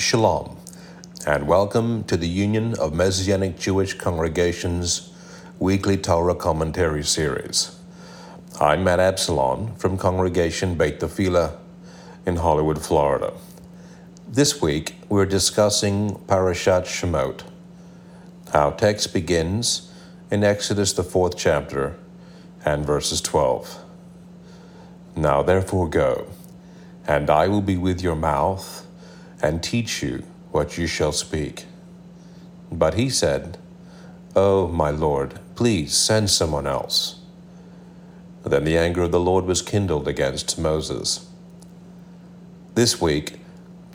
Shalom, and welcome to the Union of Messianic Jewish Congregations weekly Torah commentary series. I'm Matt Absalon from Congregation Beit Tefillah in Hollywood, Florida. This week we're discussing Parashat Shemot. Our text begins in Exodus, the fourth chapter, and verses 12. Now therefore go, and I will be with your mouth and teach you what you shall speak. But he said, Oh, my Lord, please send someone else. Then the anger of the Lord was kindled against Moses. This week,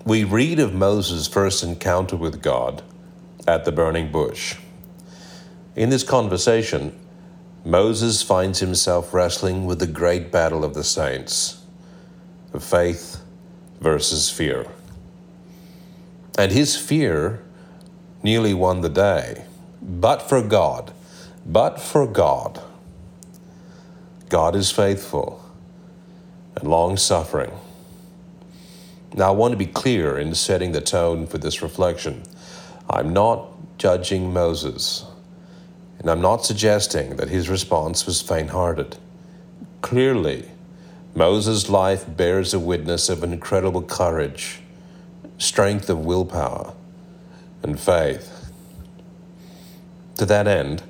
we read of Moses' first encounter with God at the burning bush. In this conversation, Moses finds himself wrestling with the great battle of the saints faith versus fear. And his fear nearly won the day. But for God, but for God, God is faithful and long suffering. Now, I want to be clear in setting the tone for this reflection. I'm not judging Moses, and I'm not suggesting that his response was faint hearted. Clearly, Moses' life bears a witness of incredible courage strength of willpower, and faith. To that end,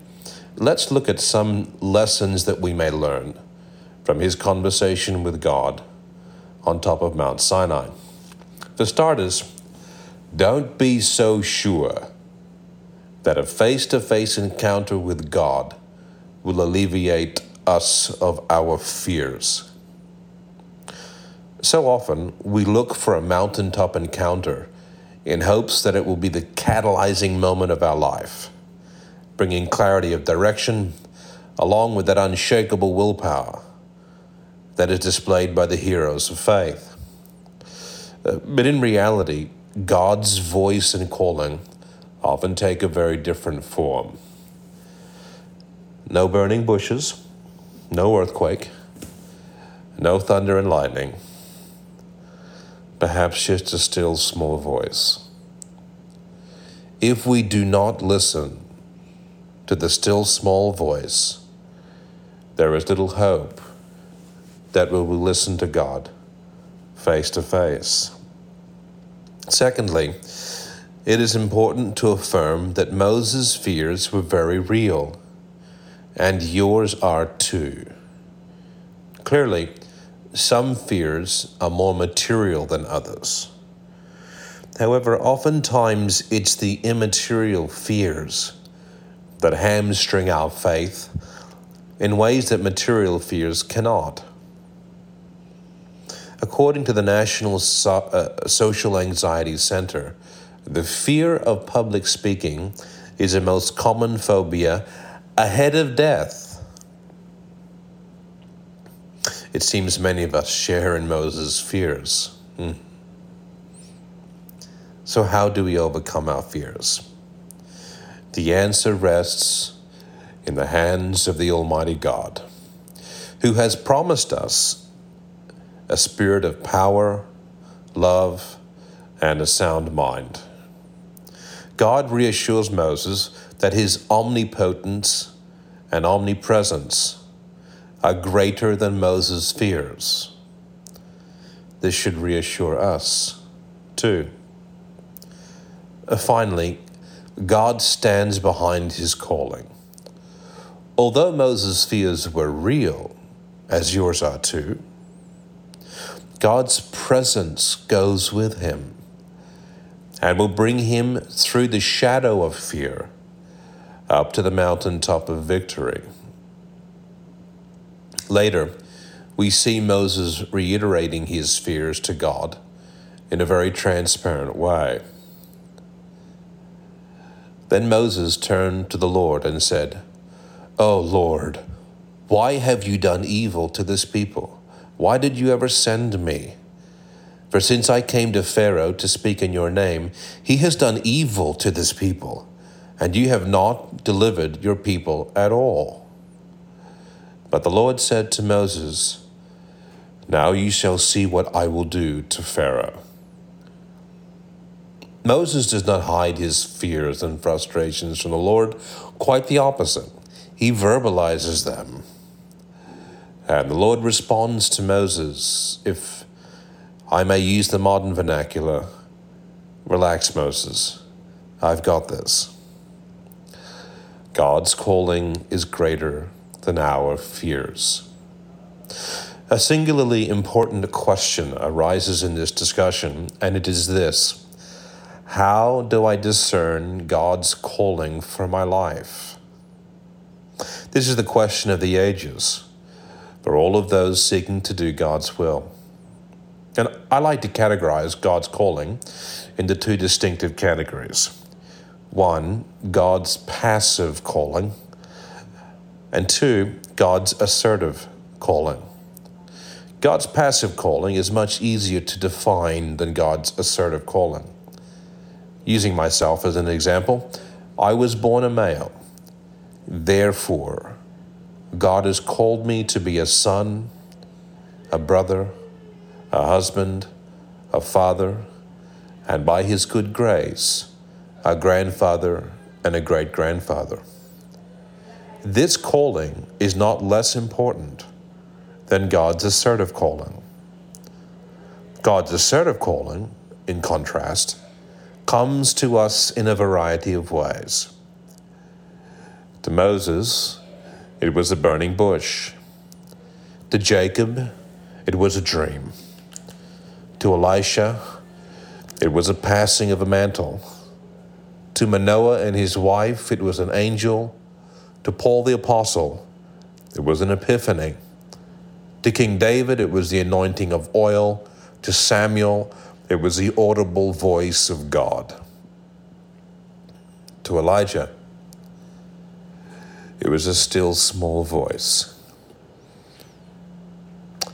let's look at some lessons that we may learn from his conversation with God on top of Mount Sinai. For starters, don't be so sure that a face to face encounter with God will alleviate us of our fears. So often, we look for a mountaintop encounter in hopes that it will be the catalyzing moment of our life, bringing clarity of direction along with that unshakable willpower that is displayed by the heroes of faith. Uh, but in reality, God's voice and calling often take a very different form. No burning bushes, no earthquake, no thunder and lightning perhaps just a still small voice. If we do not listen to the still small voice, there is little hope that we will listen to God face to face. Secondly, it is important to affirm that Moses' fears were very real, and yours are too. Clearly, some fears are more material than others. However, oftentimes it's the immaterial fears that hamstring our faith in ways that material fears cannot. According to the National so- uh, Social Anxiety Center, the fear of public speaking is the most common phobia ahead of death. It seems many of us share in Moses' fears. Hmm. So, how do we overcome our fears? The answer rests in the hands of the Almighty God, who has promised us a spirit of power, love, and a sound mind. God reassures Moses that his omnipotence and omnipresence are greater than Moses' fears. This should reassure us, too. Uh, finally, God stands behind his calling. Although Moses' fears were real, as yours are too, God's presence goes with him and will bring him through the shadow of fear up to the mountaintop of victory. Later, we see Moses reiterating his fears to God in a very transparent way. Then Moses turned to the Lord and said, O oh Lord, why have you done evil to this people? Why did you ever send me? For since I came to Pharaoh to speak in your name, he has done evil to this people, and you have not delivered your people at all. But the Lord said to Moses, Now you shall see what I will do to Pharaoh. Moses does not hide his fears and frustrations from the Lord, quite the opposite. He verbalizes them. And the Lord responds to Moses, if I may use the modern vernacular, relax, Moses, I've got this. God's calling is greater than our fears. A singularly important question arises in this discussion, and it is this How do I discern God's calling for my life? This is the question of the ages for all of those seeking to do God's will. And I like to categorize God's calling into two distinctive categories. One, God's passive calling, and two, God's assertive calling. God's passive calling is much easier to define than God's assertive calling. Using myself as an example, I was born a male. Therefore, God has called me to be a son, a brother, a husband, a father, and by His good grace, a grandfather and a great grandfather. This calling is not less important than God's assertive calling. God's assertive calling, in contrast, comes to us in a variety of ways. To Moses, it was a burning bush. To Jacob, it was a dream. To Elisha, it was a passing of a mantle. To Manoah and his wife, it was an angel. To Paul the Apostle, it was an epiphany. To King David, it was the anointing of oil. To Samuel, it was the audible voice of God. To Elijah, it was a still small voice.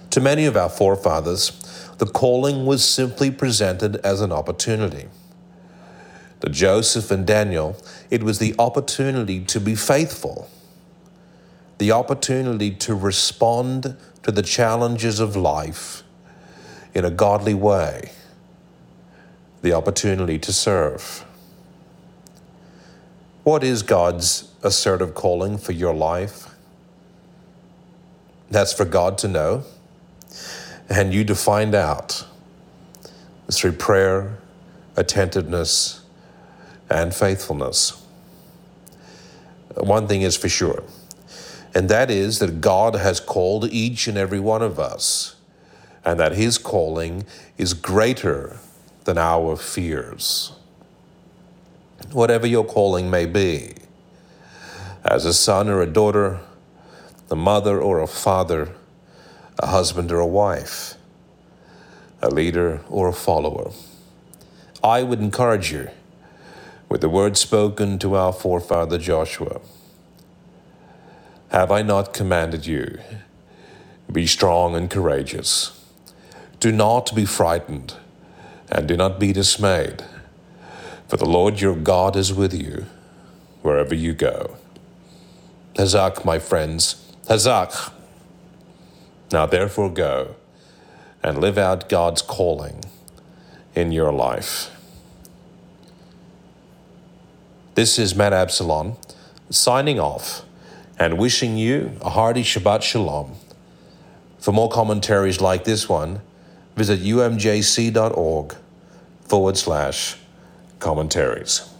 To many of our forefathers, the calling was simply presented as an opportunity. To Joseph and Daniel, it was the opportunity to be faithful, the opportunity to respond to the challenges of life in a godly way, the opportunity to serve. What is God's assertive calling for your life? That's for God to know and you to find out through prayer, attentiveness, and faithfulness. One thing is for sure and that is that God has called each and every one of us, and that His calling is greater than our fears. Whatever your calling may be, as a son or a daughter, a mother or a father, a husband or a wife, a leader or a follower, I would encourage you with the words spoken to our forefather Joshua. Have I not commanded you? Be strong and courageous. Do not be frightened, and do not be dismayed, for the Lord your God is with you wherever you go. Hazak, my friends, Hazak. Now therefore go and live out God's calling in your life. This is Matt Absalon signing off and wishing you a hearty Shabbat Shalom. For more commentaries like this one, visit umjc.org forward slash commentaries.